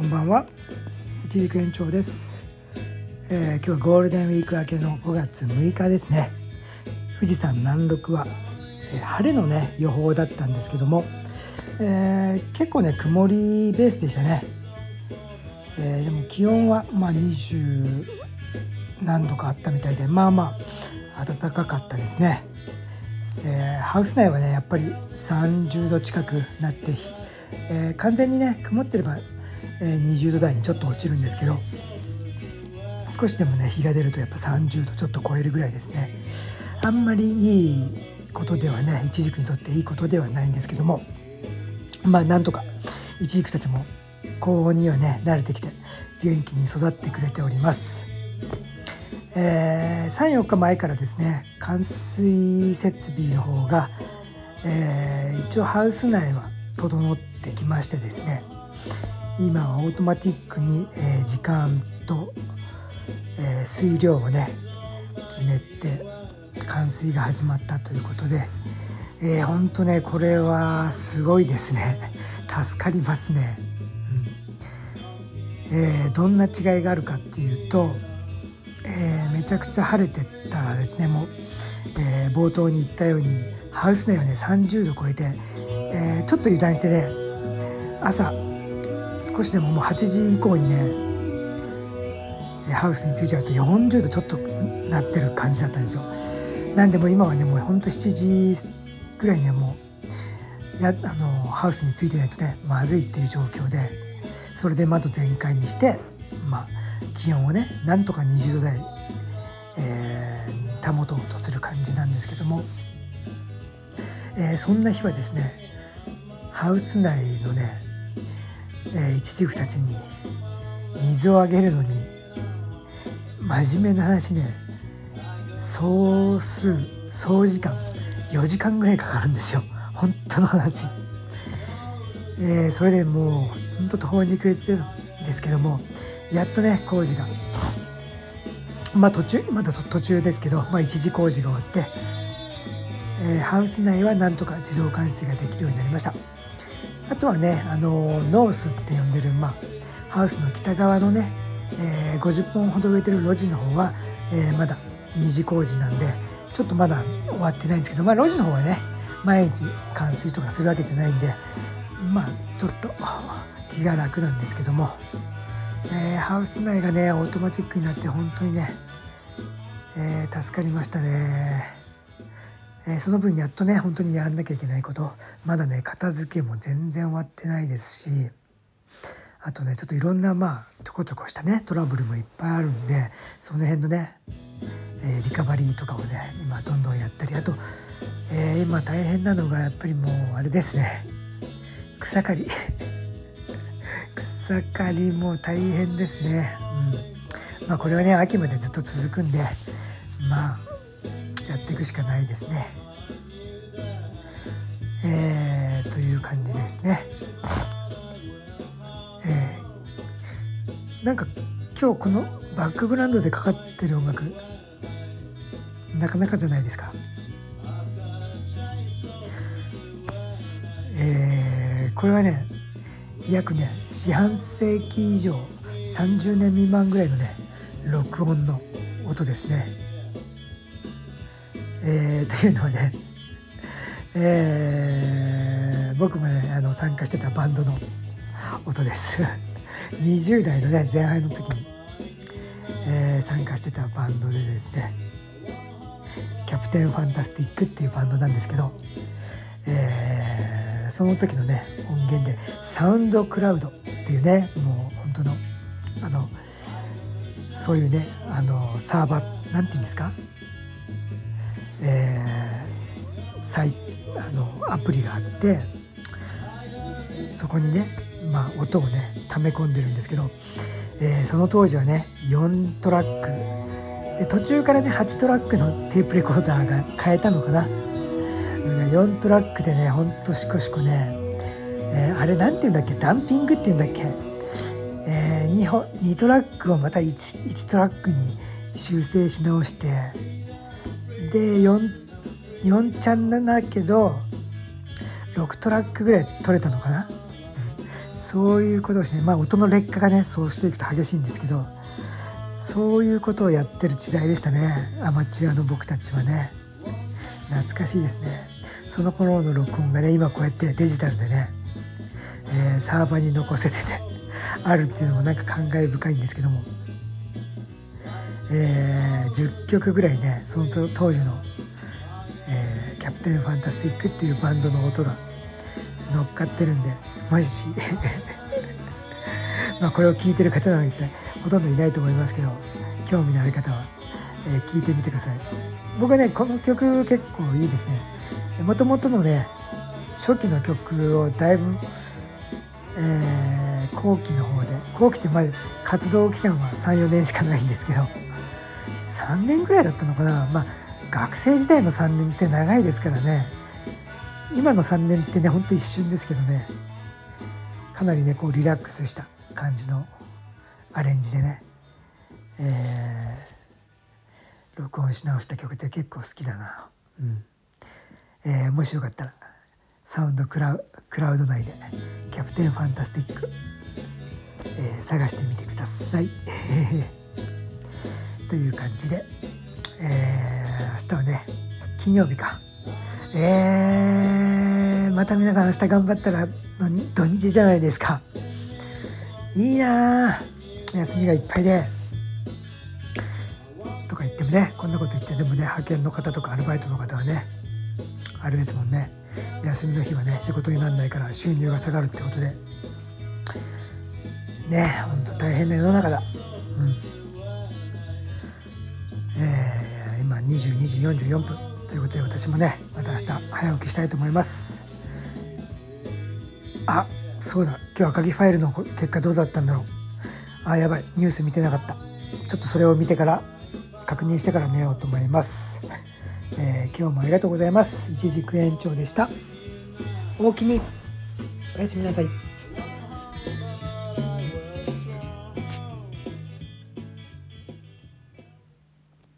こんばんは。一軸延長です、えー、今日はゴールデンウィーク明けの5月6日ですね。富士山南麓は、えー、晴れのね予報だったんですけども、えー、結構ね曇りベースでしたね、えでも気温はまあ20何度かあったみたいでまあまあ暖かかったですね。えー、ハウス内はねやっぱり30度近くなって、えー、完全にね曇ってれば、20度台にちょっと落ちるんですけど少しでもね日が出るとやっぱ30度ちょっと超えるぐらいですねあんまりいいことではない一軸にとっていいことではないんですけどもまあなんとか一軸たちも高温にはね慣れてきて元気に育ってくれております。えー、34日前からですね冠水設備の方が、えー、一応ハウス内は整ってきましてですね今はオートマティックに、え、時間と、え、水量をね決めて冠水が始まったということで、えー、ほんとねこれはすごいですね。助かりますね、うん。えー、どんな違いがあるかっていうとえー、めちゃくちゃ晴れてたらですねもう、えー、冒頭に言ったようにハウス内はね30度超えて、え、ちょっと油断してね朝少しでももう8時以降にねハウスに着いちゃうと40度ちょっとなってる感じだったんですよ。なんでも今はねもうほんと7時ぐらいにはもうやあのハウスについてないとねまずいっていう状況でそれで窓全開にしてまあ気温をねなんとか20度台、えー、保とうとする感じなんですけども、えー、そんな日はですねハウス内のね、えー、イチジクたちに水をあげるのに真面目な話ね。総数総時間4時間ぐらいかかるんですよ。本当の話。えー、それでもう本当途方に暮れてるんですけどもやっとね工事が。まあ途中まだ途中ですけど、まあ、一時工事が終わって、えー、ハウス内はなんとか自動換水ができるようになりました。あとはねあのノースって呼んでる、まあ、ハウスの北側のね、えー、50本ほど植えてる路地の方は、えー、まだ二次工事なんでちょっとまだ終わってないんですけど、まあ、路地の方はね毎日冠水とかするわけじゃないんでまあちょっと気が楽なんですけどもえー、ハウス内がねオートマチックになって本当にね、え、助かりましたね、えー、その分やっとね本当にやらなきゃいけないことまだね片付けも全然終わってないですしあとねちょっといろんなまあちょこちょこしたねトラブルもいっぱいあるんでその辺のね、えリカバリーとかをね今どんどんやったりあと、え今大変なのがやっぱりもうあれですね草刈り。草刈りも大変ですね、うん。まあ、これはね秋までずっと続くんでまあやっていくしかないですね。えー、という感じですね。えー、なんか今日このバックグラウンドでかかってる音楽なかなかじゃないですか。えー、これはね約ね四半世紀以上30年未満ぐらいのね録音の音ですね。えー、というのはね、えー、僕もねあの参加してたバンドの音です。20代のね前半の時に、えー、参加してたバンドでですねキャプテンファンタスティックっていうバンドなんですけど、えー、その時のね音源でサウンドクラウドっていうねもう本当のあのそういうねあのサーバーなんていうんですか？えー、サイあのアプリがあってそこにね、まあ、音をね溜め込んでるんですけど、えー、その当時はね4トラック。で途中からね8トラックのテープレコーダーが変えたのかな。4トラックでねほんとしこしこねえー、あれ何て言うんだっけ？ダンピングっていうんだっけ、えー、2, 本2トラックをまた 1, 1トラックに修正し直してで 4, 4ちゃんなんだけど6トラックぐらい取れたのかな、うん、そういうことをしてねまあ音の劣化がねそうしていくと激しいんですけどそういうことをやってる時代でしたね。アマチュアの僕たちはね。懐かしいですね。その頃の録音がね今こうやってデジタルでね、えー、サーバーに残せてねあるっていうのもなんか感慨深いんですけども、えー、10曲ぐらいねその当時の、ャプテンファンタスティックっていうバンドの音が乗っかってるんでもし。まこれを聞いてる方なんてほとんどいないと思いますけど興味のある方は、えー、聞いてみてください。僕はねこの曲結構いいですね。もともとのね初期の曲をだいぶ、えー、後期の方で後期ってまだ活動期間は34年しかないんですけど3年ぐらいだったのかな。まあ学生時代の3年って長いですからね。今の3年ってねほんと一瞬ですけどね。かなりねこうリラックスした感じのアレンジでね、えー、録音し直した曲って結構好きだな、うん。えー、もしよかったらサウンドクラウクラウド内で「キャプテンファンタスティック」えー、探してみてください。という感じで、えー、明日はね金曜日か。えー、また皆さん明日頑張ったら土日じゃないですか。いいな休みがいっぱいで。とか言ってもねこんなこと言ってでもね派遣の方とかアルバイトの方はねあれですもんね休みの日はね仕事にならないから収入が下がるってことでねほんと大変な世の中だうん22時44分。ということで私もねまた明日早起きしたいと思います。あそうだ。今日赤木ファイルの結果どうだったんだろう。あやばい。ニュース見てなかった。ちょっとそれを見てから確認してから寝ようと思います、えー、今日もありがとうございます。一軸延長でした。おおきにおやすみなさい。